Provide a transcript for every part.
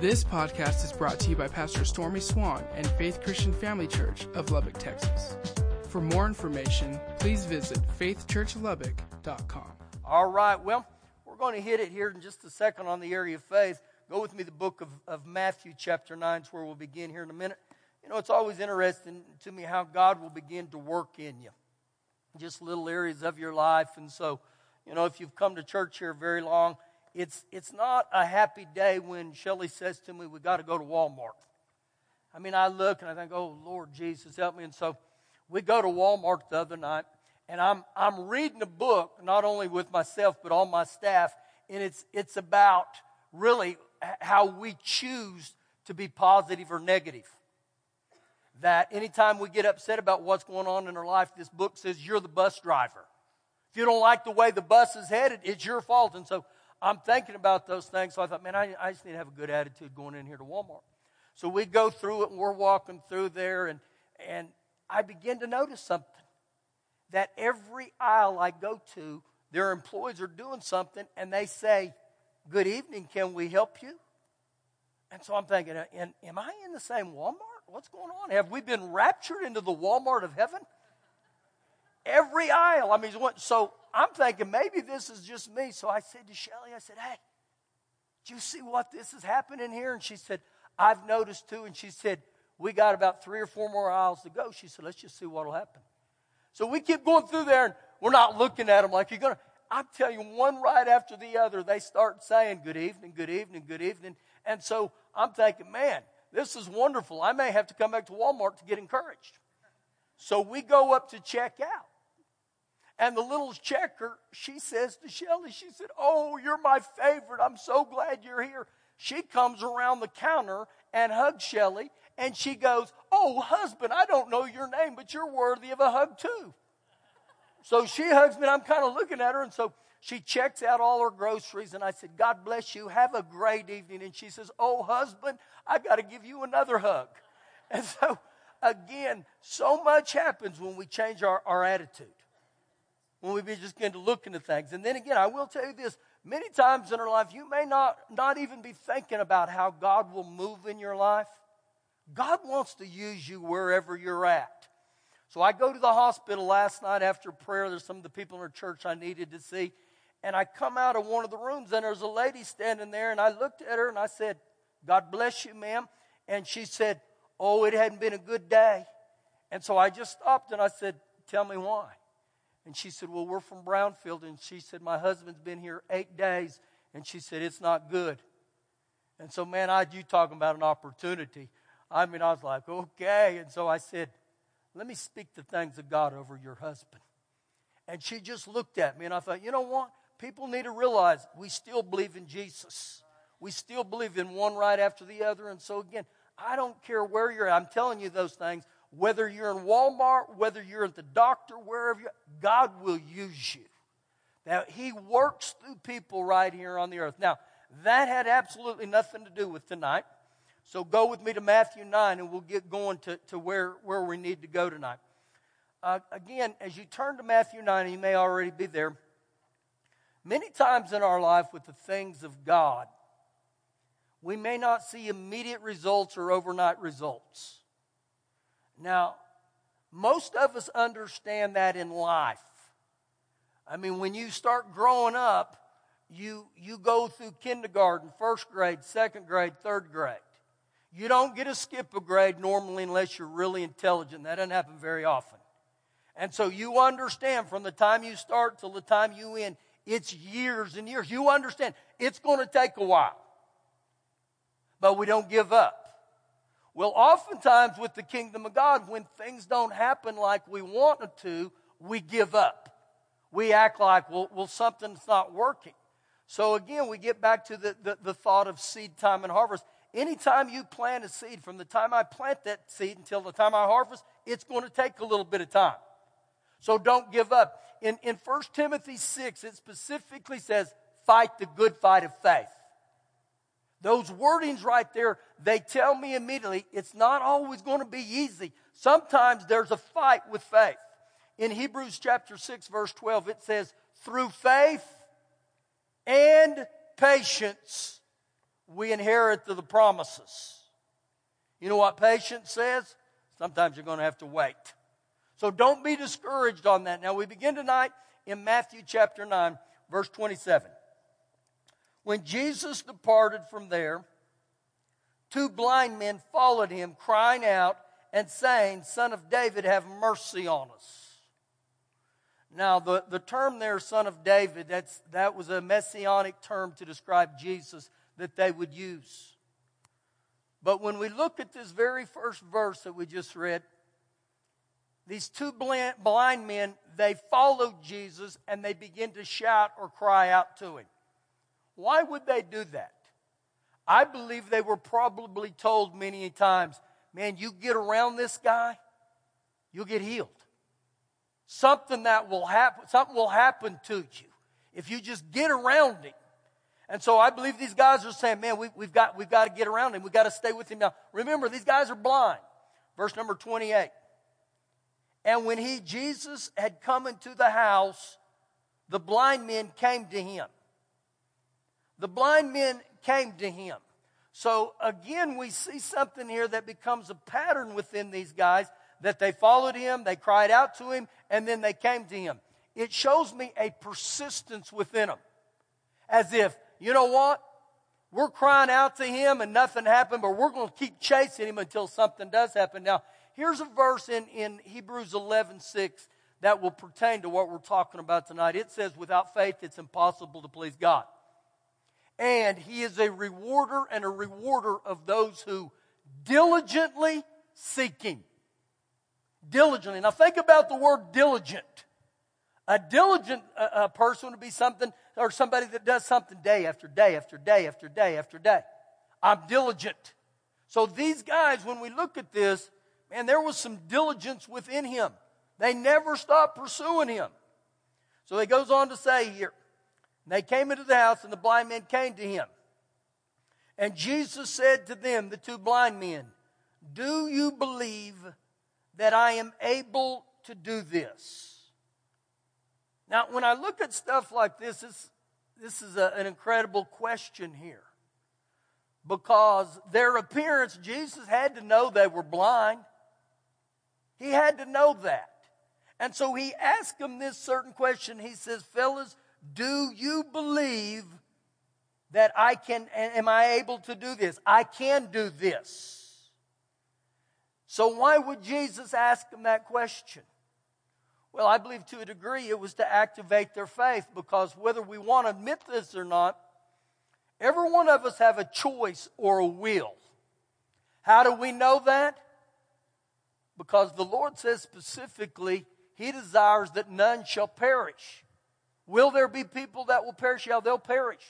This podcast is brought to you by Pastor Stormy Swann and Faith Christian Family Church of Lubbock, Texas. For more information, please visit faithchurchlubbock.com. All right, well, we're going to hit it here in just a second on the area of faith. Go with me the book of, of Matthew, chapter 9, is where we'll begin here in a minute. You know, it's always interesting to me how God will begin to work in you, just little areas of your life. And so, you know, if you've come to church here very long, it's, it's not a happy day when Shelly says to me, we got to go to Walmart. I mean, I look and I think, oh, Lord Jesus, help me. And so we go to Walmart the other night, and I'm, I'm reading a book, not only with myself, but all my staff, and it's, it's about really how we choose to be positive or negative. That anytime we get upset about what's going on in our life, this book says you're the bus driver. If you don't like the way the bus is headed, it's your fault. And so I'm thinking about those things. So I thought, man, I, I just need to have a good attitude going in here to Walmart. So we go through it and we're walking through there and, and I begin to notice something. That every aisle I go to, their employees are doing something and they say, Good evening, can we help you? And so I'm thinking, and Am I in the same Walmart? What's going on? Have we been raptured into the Walmart of heaven? Every aisle. I mean, so I'm thinking maybe this is just me. So I said to Shelly, I said, Hey, do you see what this is happening here? And she said, I've noticed too. And she said, We got about three or four more aisles to go. She said, Let's just see what will happen. So we keep going through there and we're not looking at them like you're going to. I'm telling you, one right after the other, they start saying, Good evening, good evening, good evening. And so I'm thinking, Man, this is wonderful. I may have to come back to Walmart to get encouraged. So we go up to check out. And the little checker, she says to Shelly, she said, Oh, you're my favorite. I'm so glad you're here. She comes around the counter and hugs Shelly, and she goes, Oh, husband, I don't know your name, but you're worthy of a hug too. So she hugs me, and I'm kind of looking at her, and so she checks out all her groceries, and I said, God bless you. Have a great evening. And she says, Oh, husband, I got to give you another hug. And so, again, so much happens when we change our, our attitude when we begin to look into things. And then again, I will tell you this many times in our life, you may not, not even be thinking about how God will move in your life. God wants to use you wherever you're at. So I go to the hospital last night after prayer. There's some of the people in our church I needed to see. And I come out of one of the rooms, and there's a lady standing there. And I looked at her and I said, God bless you, ma'am. And she said, Oh, it hadn't been a good day. And so I just stopped and I said, Tell me why. And she said, Well, we're from Brownfield. And she said, My husband's been here eight days. And she said, It's not good. And so, man, I you talking about an opportunity. I mean, I was like, okay. And so I said, let me speak the things of God over your husband. And she just looked at me and I thought, you know what? People need to realize we still believe in Jesus. We still believe in one right after the other. And so again, I don't care where you're at. I'm telling you those things whether you're in Walmart, whether you're at the doctor, wherever you God will use you. Now, He works through people right here on the earth. Now, that had absolutely nothing to do with tonight. So go with me to Matthew 9 and we'll get going to, to where, where we need to go tonight. Uh, again, as you turn to Matthew 9, you may already be there. Many times in our life with the things of God, we may not see immediate results or overnight results. Now, most of us understand that in life. I mean, when you start growing up, you, you go through kindergarten, first grade, second grade, third grade. You don't get to skip a grade normally unless you're really intelligent. That doesn't happen very often. And so you understand from the time you start till the time you end, it's years and years. You understand it's going to take a while. But we don't give up. Well, oftentimes with the kingdom of God, when things don't happen like we want it to, we give up. We act like, well, well something's not working. So again, we get back to the, the, the thought of seed time and harvest. Anytime you plant a seed, from the time I plant that seed until the time I harvest, it's going to take a little bit of time. So don't give up. In, in 1 Timothy 6, it specifically says, fight the good fight of faith. Those wordings right there, they tell me immediately it's not always going to be easy. Sometimes there's a fight with faith. In Hebrews chapter 6, verse 12, it says, through faith and patience, we inherit the, promises. You know what patience says? Sometimes you're going to have to wait. So don't be discouraged on that. Now we begin tonight in Matthew chapter 9, verse 27. When Jesus departed from there, two blind men followed him, crying out and saying, Son of David, have mercy on us. Now, the, the term there, son of David, that's, that was a messianic term to describe Jesus that they would use. But when we look at this very first verse that we just read, these two blind, men, they followed Jesus and they begin to shout or cry out to him. Why would they do that? I believe they were probably told many times, man, you get around this guy, you'll get healed. Something that will happen, something will happen to you if you just get around him. And so I believe these guys are saying, man, we, have got, we've got to get around him. We've got to stay with him. Now, remember, these guys are blind. Verse number 28. And when he, Jesus, had come into the house, the blind men came to him. The blind men came to him. So again, we see something here that becomes a pattern within these guys that they followed him, they cried out to him, and then they came to him. It shows me a persistence within them. As if, you know what? We're crying out to him and nothing happened, but we're going to keep chasing him until something does happen. Now, here's a verse in, in Hebrews 11 6 that will pertain to what we're talking about tonight. It says, Without faith, it's impossible to please God. And he is a rewarder and a rewarder of those who diligently seek him diligently. Now think about the word diligent. A diligent uh, uh, person would be something or somebody that does something day after day after day after day after day. I'm diligent. So these guys, when we look at this, man, there was some diligence within him. They never stopped pursuing him. So he goes on to say here, they came into the house and the blind men came to him. And Jesus said to them, the two blind men, Do you believe that I am able to do this? Now, when I look at stuff like this, this, this is a, an incredible question here. Because their appearance, Jesus had to know they were blind. He had to know that. And so he asked them this certain question. He says, Fellas, do you believe that I can, am I able to do this? I can do this. So, why would Jesus ask them that question? Well, I believe to a degree it was to activate their faith because whether we want to admit this or not, every one of us have a choice or a will. How do we know that? Because the Lord says specifically, He desires that none shall perish. Will there be people that will perish? Yeah, they'll perish.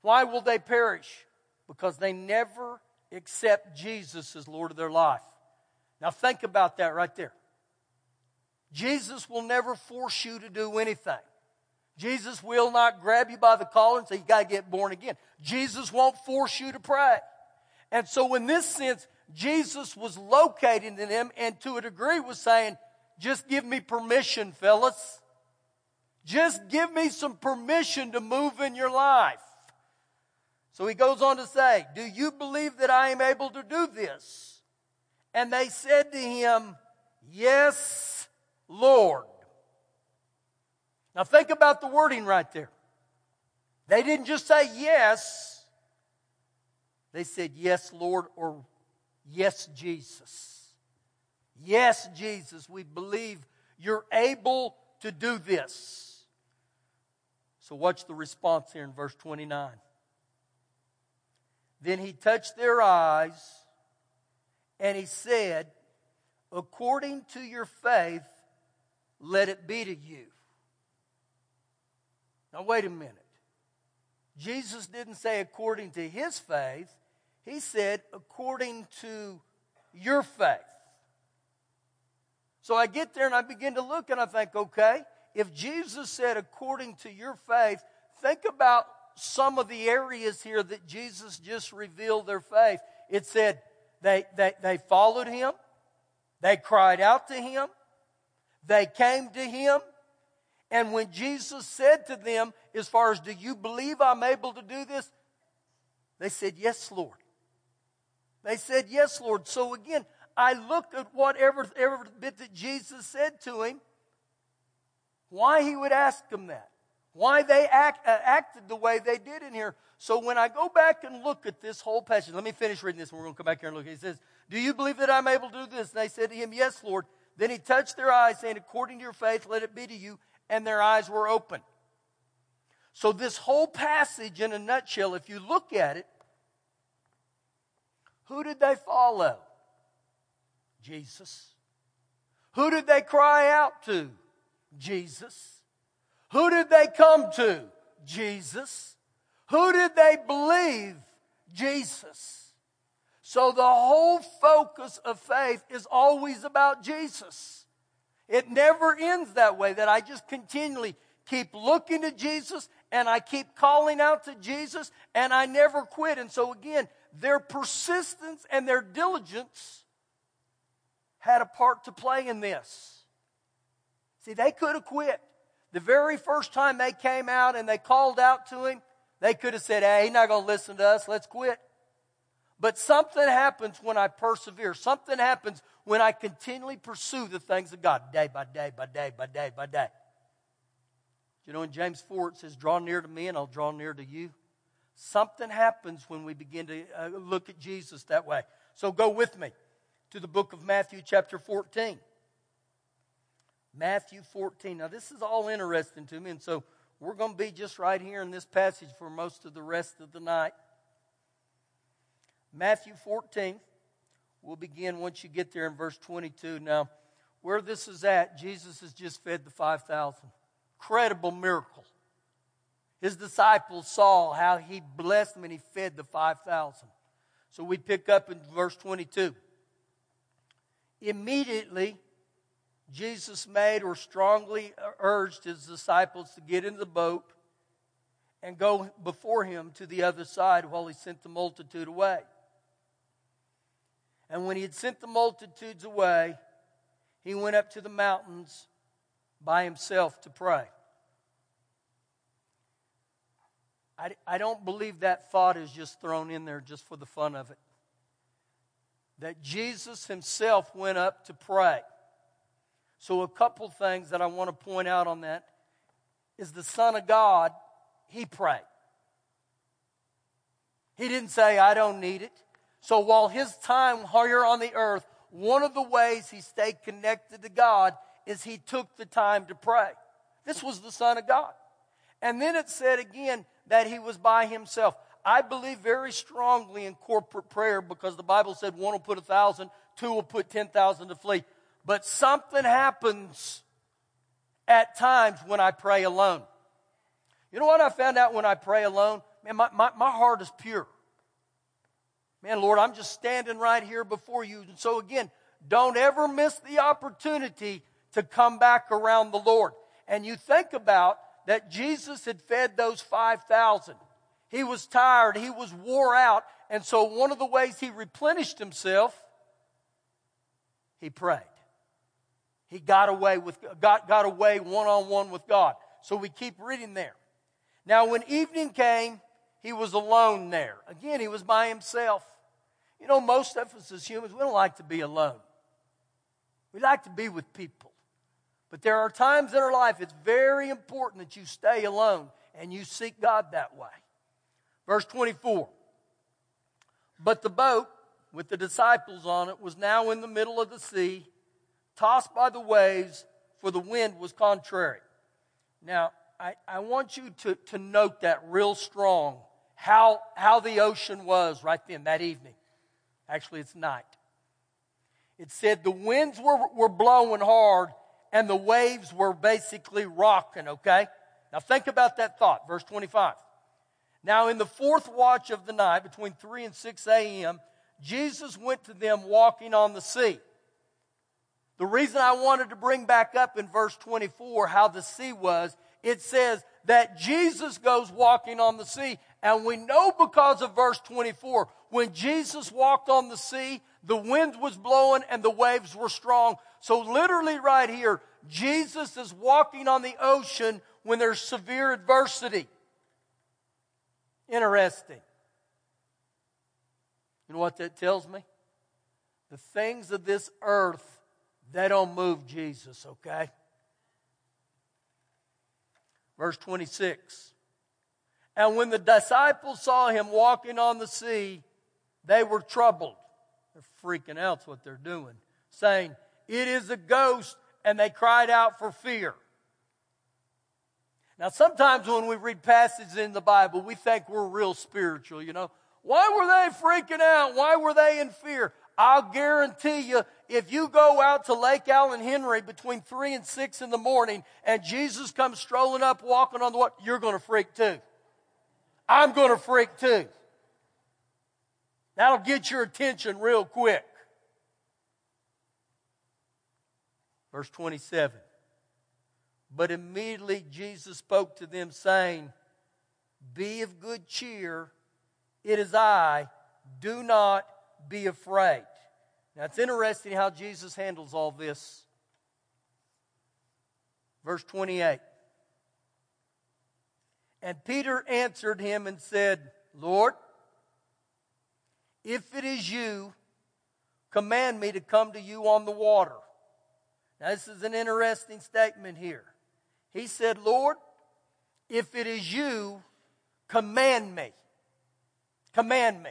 Why will they perish? Because they never accept Jesus as Lord of their life. Now think about that right there. Jesus will never force you to do anything. Jesus will not grab you by the collar and say, you got to get born again. Jesus won't force you to pray. And so in this sense, Jesus was locating in them and to a degree was saying, just give me permission, fellas. Just give me some permission to move in your life. So he goes on to say, do you believe that I am able to do this? And they said to him, Yes, Lord. Now think about the wording right there. They didn't just say yes, they said, Yes, Lord, or Yes, Jesus. Yes, Jesus, we believe you're able to do this. So, watch the response here in verse 29. Then he touched their eyes and he said, According to your faith, let it be to you. Now, wait a minute. Jesus didn't say according to his faith, he said according to your faith. So I get there and I begin to look and I think, okay, if Jesus said according to your faith, think about some of the areas here that Jesus just revealed their faith. It said, they, they, they followed him. They cried out to him. They came to him. And when Jesus said to them, as far as, do you believe I'm able to do this? They said, Yes, Lord. They said, Yes, Lord. So again, I look at whatever every bit that Jesus said to him, why he would ask them that, why they act, uh, acted the way they did in here. So when I go back and look at this whole passage, let me finish reading this and we're going to come back here and look. He says, Do you believe that I'm able to do this? And they said to him, Yes, Lord. Then he touched their eyes, saying, According to your faith, let it be to you. And their eyes were open. So, this whole passage, in a nutshell, if you look at it, who did they follow? Jesus. Who did they cry out to? Jesus. Who did they come to? Jesus. Who did they believe? Jesus. So the whole focus of faith is always about Jesus. It never ends that way, that I just continually keep looking to Jesus and I keep calling out to Jesus and I never quit. And so again, their persistence and their diligence had a part to play in this. See, they could have quit. The very first time they came out and they called out to him, they could have said, Hey, he's not going to listen to us. Let's quit. But something happens when I persevere. Something happens when I continually pursue the things of God day by day by day by day by day. You know, in James 4, it says, Draw near to me and I'll draw near to you. Something happens when we begin to uh, look at Jesus that way. So go with me to the book of Matthew, chapter 14. Matthew 14. Now, this is all interesting to me, and so we're going to be just right here in this passage for most of the rest of the night. Matthew 14. We'll begin once you get there in verse 22. Now, where this is at, Jesus has just fed the 5,000. Incredible miracle. His disciples saw how he blessed them and he fed the 5,000. So we pick up in verse 22. Immediately, Jesus made or strongly urged his disciples to get into the boat and go before him to the other side while he sent the multitude away. And when he had sent the multitudes away, he went up to the mountains by himself to pray. I, I don't believe that thought is just thrown in there just for the fun of it that Jesus himself went up to pray. So, a couple things that I want to point out on that is the Son of God, he prayed. He didn't say, I don't need it. So, while his time here on the earth, one of the ways he stayed connected to God is he took the time to pray. This was the Son of God. And then it said again that he was by himself. I believe very strongly in corporate prayer because the Bible said one will put a thousand, two will put 10,000 to flee. But something happens at times when I pray alone. You know what I found out when I pray alone? Man, my, my, my heart is pure. Man, Lord, I'm just standing right here before you. And so again, don't ever miss the opportunity to come back around the Lord. And you think about that Jesus had fed those 5,000. He was tired, he was wore out, and so one of the ways he replenished himself, he prayed. He got away with got, got away one on one with God. So we keep reading there. Now when evening came, he was alone there. Again, he was by himself. You know, most of us as humans, we don't like to be alone. We like to be with people. But there are times in our life it's very important that you stay alone and you seek God that way. Verse 24. But the boat with the disciples on it was now in the middle of the sea, tossed by the waves, for the wind was contrary. Now, I, I want you to, to note that real strong, how, how the ocean was right then, that evening. Actually, it's night. It said the winds were, were blowing hard and the waves were basically rocking, okay? Now think about that thought, verse 25. Now, in the fourth watch of the night, between 3 and 6 a.m., Jesus went to them walking on the sea. The reason I wanted to bring back up in verse 24 how the sea was, it says that Jesus goes walking on the sea. And we know because of verse 24, when Jesus walked on the sea, the wind was blowing and the waves were strong. So, literally, right here, Jesus is walking on the ocean when there's severe adversity. Interesting. You know what that tells me? The things of this earth, they don't move Jesus, okay? Verse 26. And when the disciples saw him walking on the sea, they were troubled. They're freaking out what they're doing, saying, It is a ghost, and they cried out for fear. Now, sometimes when we read passages in the Bible, we think we're real spiritual, you know. Why were they freaking out? Why were they in fear? I'll guarantee you, if you go out to Lake Alan Henry between 3 and 6 in the morning and Jesus comes strolling up walking on the water, you're going to freak too. I'm going to freak too. That'll get your attention real quick. Verse 27. But immediately Jesus spoke to them, saying, Be of good cheer, it is I, do not be afraid. Now it's interesting how Jesus handles all this. Verse 28. And Peter answered him and said, Lord, if it is you, command me to come to you on the water. Now, this is an interesting statement here. He said, Lord, if it is you, command me. Command me.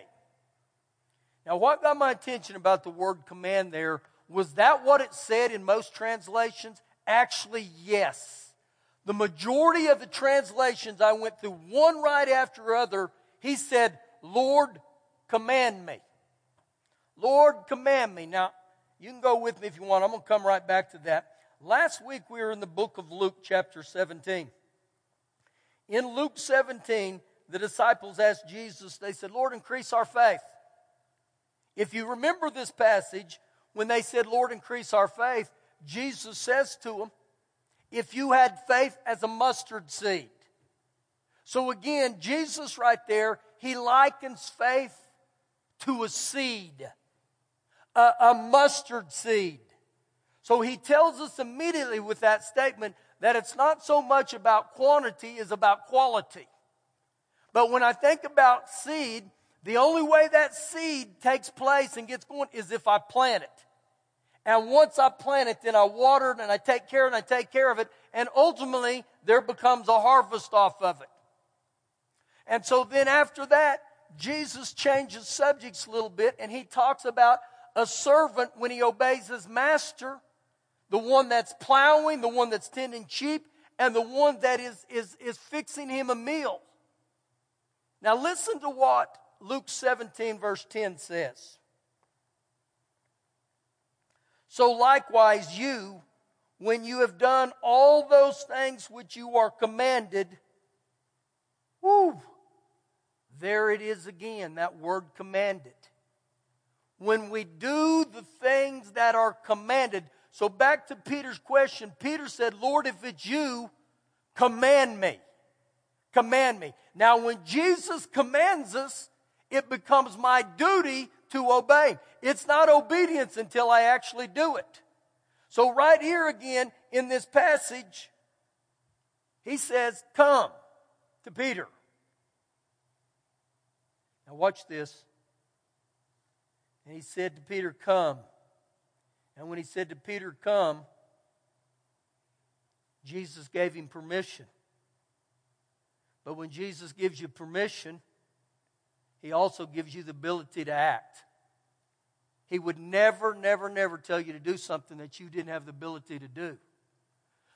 Now, what got my attention about the word command there was that what it said in most translations? Actually, yes. The majority of the translations I went through, one right after other, he said, Lord, command me. Lord, command me. Now, you can go with me if you want. I'm going to come right back to that. Last week we were in the book of Luke, chapter 17. In Luke 17, the disciples asked Jesus, they said, Lord, increase our faith. If you remember this passage, when they said, Lord, increase our faith, Jesus says to them, if you had faith as a mustard seed. So again, Jesus right there, he likens faith to a seed, a, a mustard seed. So he tells us immediately with that statement that it's not so much about quantity as about quality. But when I think about seed, the only way that seed takes place and gets going is if I plant it. And once I plant it, then I water it and I take care and I take care of it. And ultimately, there becomes a harvest off of it. And so then after that, Jesus changes subjects a little bit and he talks about a servant when he obeys his master, the one that's plowing, the one that's tending sheep, and the one that is, is, is fixing him a meal. Now listen to what Luke 17, verse 10 says. So likewise, you, when you have done all those things which you are commanded, whoo, there it is again, that word commanded. When we do the things that are commanded, so back to Peter's question, Peter said, Lord, if it's you, command me. Command me. Now, when Jesus commands us, it becomes my duty to obey. It's not obedience until I actually do it. So, right here again in this passage, he says, Come to Peter. Now, watch this. And he said to Peter, Come. And when he said to Peter, Come, Jesus gave him permission. But when Jesus gives you permission, he also gives you the ability to act. He would never, never, never tell you to do something that you didn't have the ability to do.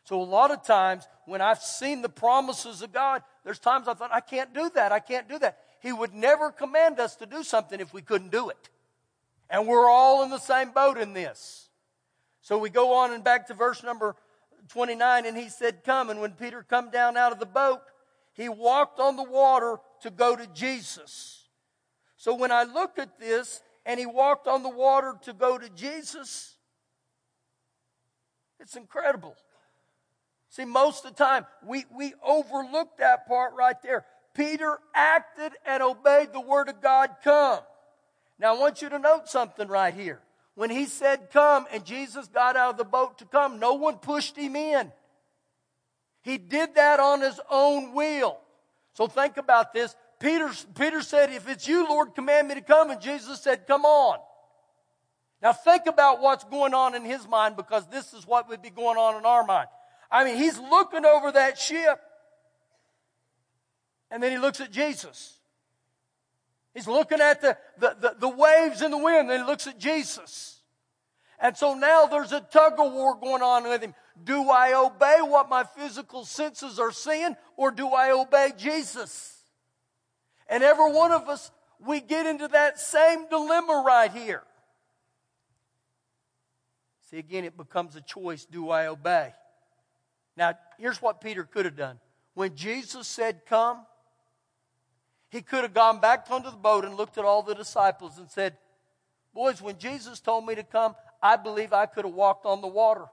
So, a lot of times when I've seen the promises of God, there's times I thought, I can't do that, I can't do that. He would never command us to do something if we couldn't do it. And we're all in the same boat in this. So we go on and back to verse number 29, and he said, Come. And when Peter come down out of the boat, he walked on the water to go to Jesus. So when I look at this and he walked on the water to go to Jesus, it's incredible. See, most of the time, we, we overlook that part right there. Peter acted and obeyed the word of God, come. Now, I want you to note something right here. When he said come and Jesus got out of the boat to come, no one pushed him in. He did that on his own will. So think about this. Peter, Peter said, If it's you, Lord, command me to come. And Jesus said, Come on. Now think about what's going on in his mind because this is what would be going on in our mind. I mean, he's looking over that ship and then he looks at Jesus. He's looking at the, the, the, the waves and the wind, then he looks at Jesus. And so now there's a tug of war going on with him. Do I obey what my physical senses are seeing or do I obey Jesus? And every one of us, we get into that same dilemma right here. See, again, it becomes a choice do I obey? Now, here's what Peter could have done. When Jesus said, Come, he could have gone back onto the boat and looked at all the disciples and said, Boys, when Jesus told me to come, I believe I could have walked on the water.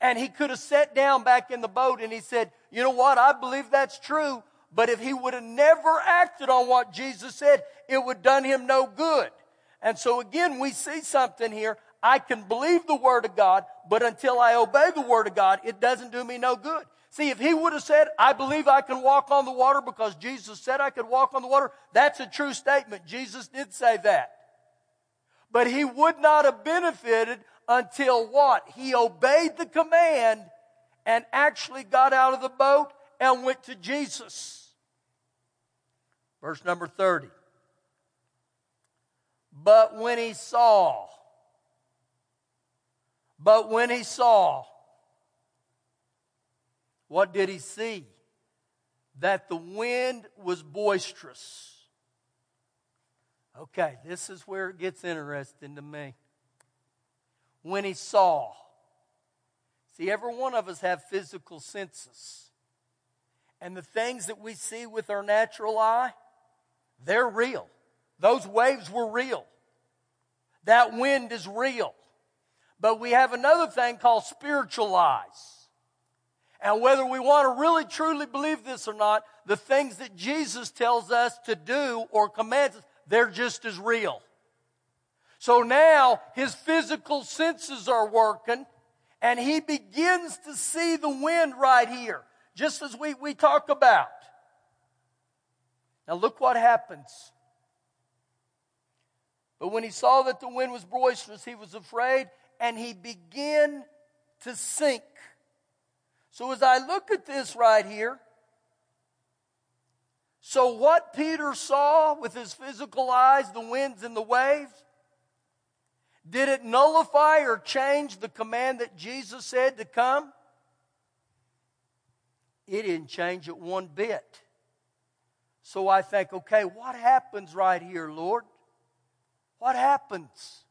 And he could have sat down back in the boat and he said, You know what? I believe that's true. But if he would have never acted on what Jesus said, it would done him no good. And so again, we see something here. I can believe the Word of God, but until I obey the Word of God, it doesn't do me no good. See, if he would have said, I believe I can walk on the water because Jesus said I could walk on the water, that's a true statement. Jesus did say that. But he would not have benefited until what? He obeyed the command and actually got out of the boat and went to Jesus. Verse number 30. But when he saw, but when he saw, what did he see? That the wind was boisterous. Okay, this is where it gets interesting to me. When he saw, see, every one of us have physical senses. And the things that we see with our natural eye, they're real. Those waves were real. That wind is real. But we have another thing called spiritual eyes. And whether we want to really truly believe this or not, the things that Jesus tells us to do or commands us, they're just as real. So now his physical senses are working and he begins to see the wind right here, just as we, we talk about. Now look what happens. But when he saw that the wind was boisterous, he was afraid and he began to sink. So as I look at this right here, so what Peter saw with his physical eyes, the winds and the waves, did it nullify or change the command that Jesus said to come? It didn't change it one bit. So I think, okay, what happens right here, Lord? What happens?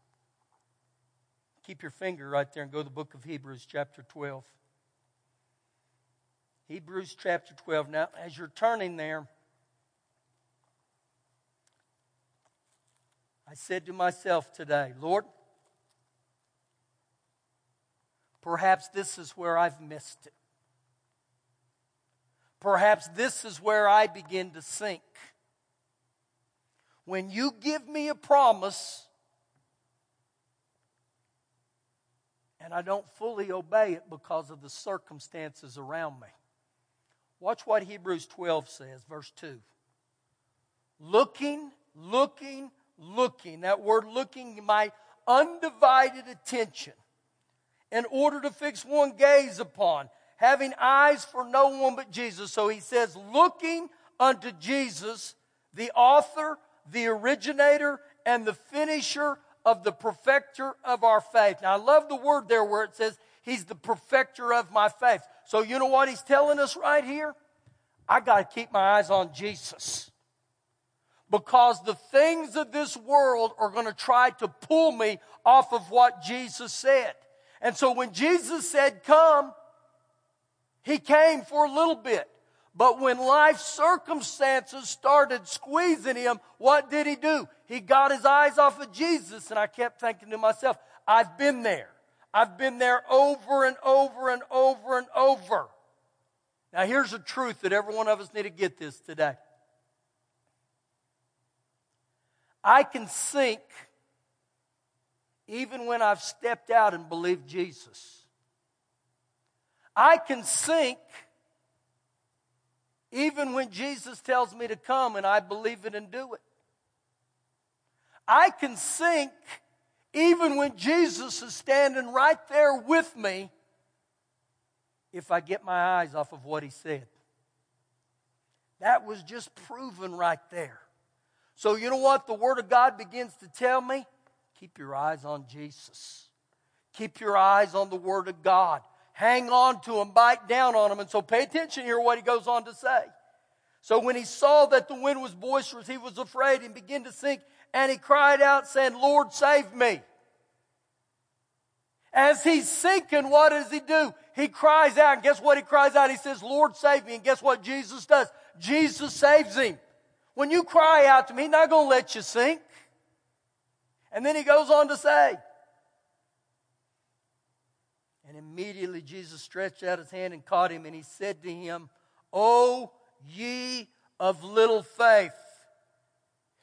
Keep your finger right there and go to the book of Hebrews, chapter 12. Hebrews chapter 12. Now, as you're turning there, I said to myself today, Lord, perhaps this is where I've missed it. Perhaps this is where I begin to sink. When you give me a promise and I don't fully obey it because of the circumstances around me. Watch what Hebrews 12 says, verse 2. Looking, looking, looking. That word looking, my undivided attention in order to fix one gaze upon, having eyes for no one but Jesus. So he says, looking unto Jesus, the author, the originator, and the finisher of the perfecter of our faith. Now I love the word there where it says, He's the perfecter of my faith. So you know what he's telling us right here? I got to keep my eyes on Jesus. Because the things of this world are going to try to pull me off of what Jesus said. And so when Jesus said, Come, he came for a little bit. But when life circumstances started squeezing him, what did he do? He got his eyes off of Jesus. And I kept thinking to myself, I've been there. I've been there over and over and over and over. Now, here's the truth that every one of us need to get this today. I can sink even when I've stepped out and believed Jesus. I can sink even when Jesus tells me to come and I believe it and do it. I can sink even when Jesus is standing right there with me if I get my eyes off of what he said. That was just proven right there. So, you know what the Word of God begins to tell me? Keep your eyes on Jesus. Keep your eyes on the Word of God. Hang on to Him, bite down on Him. And so, pay attention here what He goes on to say. So, when He saw that the wind was boisterous, He was afraid and began to sink, and He cried out, saying, Lord, save me. As he's sinking, what does he do? He cries out, and guess what he cries out? He says, Lord, save me. And guess what Jesus does? Jesus saves him. When you cry out to me, he's not going to let you sink. And then he goes on to say, and immediately Jesus stretched out his hand and caught him, and he said to him, O ye of little faith.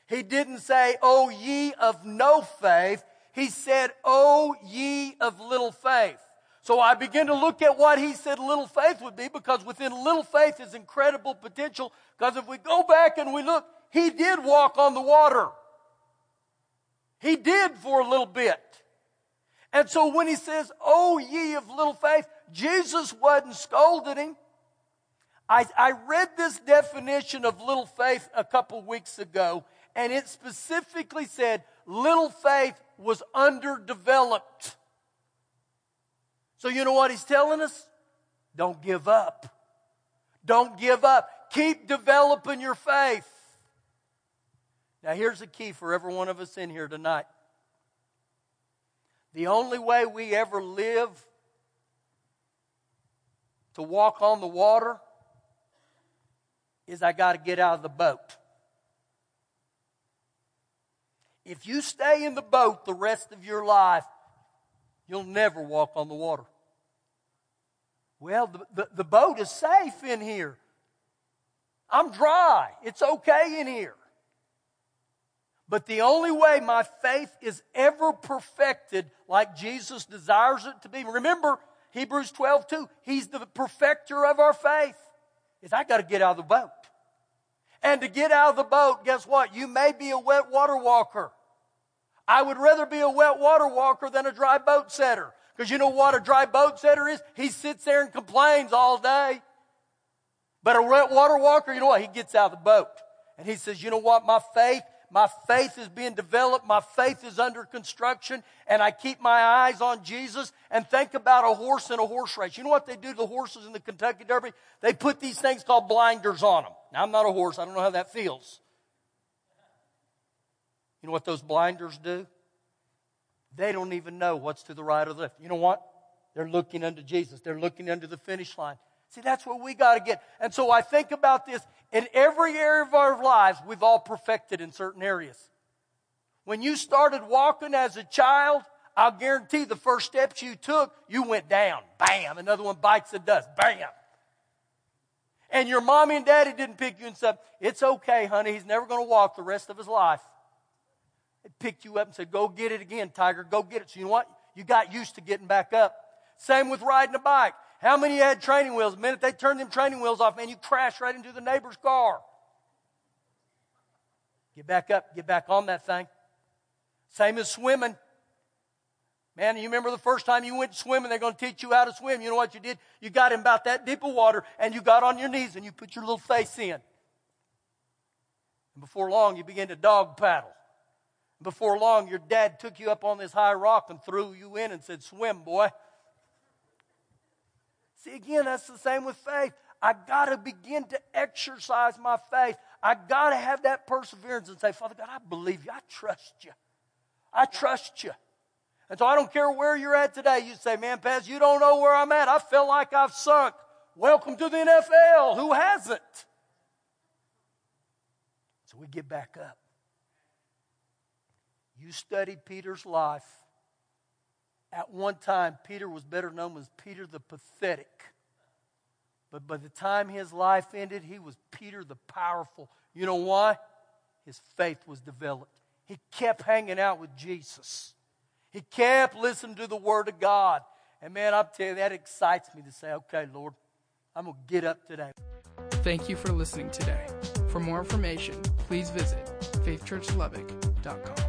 He didn't say, O ye of no faith. He said, O ye of little faith. So I begin to look at what he said little faith would be because within little faith is incredible potential. Because if we go back and we look, he did walk on the water. He did for a little bit. And so when he says, Oh, ye of little faith, Jesus wasn't scolding him. I, I read this definition of little faith a couple weeks ago, and it specifically said little faith was underdeveloped. So, you know what he's telling us? Don't give up. Don't give up. Keep developing your faith. Now, here's the key for every one of us in here tonight. The only way we ever live to walk on the water is I got to get out of the boat. If you stay in the boat the rest of your life, you'll never walk on the water. Well, the, the, the, boat is safe in here. I'm dry. It's okay in here. But the only way my faith is ever perfected like Jesus desires it to be, remember Hebrews 12, 2, He's the perfecter of our faith, is I got to get out of the boat. And to get out of the boat, guess what? You may be a wet water walker. I would rather be a wet water walker than a dry boat setter. Because you know what a dry boat setter is? He sits there and complains all day. But a wet water walker, you know what? He gets out of the boat. And he says, you know what? My faith, my faith is being developed. My faith is under construction. And I keep my eyes on Jesus and think about a horse in a horse race. You know what they do to the horses in the Kentucky Derby? They put these things called blinders on them. Now, I'm not a horse. I don't know how that feels. You know what those blinders do? They don't even know what's to the right or the left. You know what? They're looking unto Jesus. They're looking under the finish line. See, that's what we got to get. And so I think about this in every area of our lives, we've all perfected in certain areas. When you started walking as a child, I'll guarantee the first steps you took, you went down. Bam. Another one bites the dust. Bam. And your mommy and daddy didn't pick you and said, It's okay, honey. He's never going to walk the rest of his life. They picked you up and said, Go get it again, Tiger. Go get it. So you know what? You got used to getting back up. Same with riding a bike. How many had training wheels? The minute they turned them training wheels off, man, you crash right into the neighbor's car. Get back up, get back on that thing. Same as swimming. Man, you remember the first time you went swimming, they're going to teach you how to swim. You know what you did? You got in about that deep of water and you got on your knees and you put your little face in. And before long, you began to dog paddle. Before long, your dad took you up on this high rock and threw you in and said, Swim, boy. See, again, that's the same with faith. I got to begin to exercise my faith. I got to have that perseverance and say, Father God, I believe you. I trust you. I trust you. And so I don't care where you're at today. You say, man, Paz, you don't know where I'm at. I feel like I've sunk. Welcome to the NFL. Who hasn't? So we get back up. You study Peter's life. At one time, Peter was better known as Peter the Pathetic. But by the time his life ended, he was Peter the Powerful. You know why? His faith was developed. He kept hanging out with Jesus. He kept listening to the Word of God. And man, I'm telling you, that excites me to say, okay, Lord, I'm going to get up today. Thank you for listening today. For more information, please visit faithchurchlubbock.com.